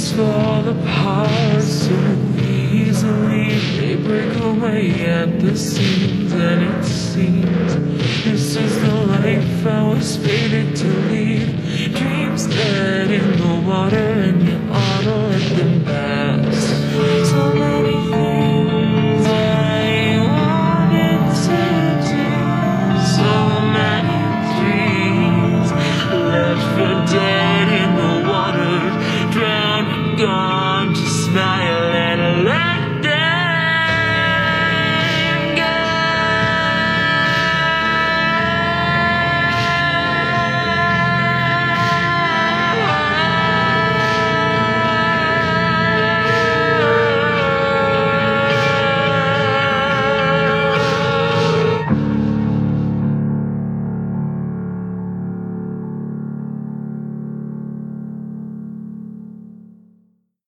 Thanks for the so easily. They break away at the seams And it seems this is the life I was fated to lead. Dream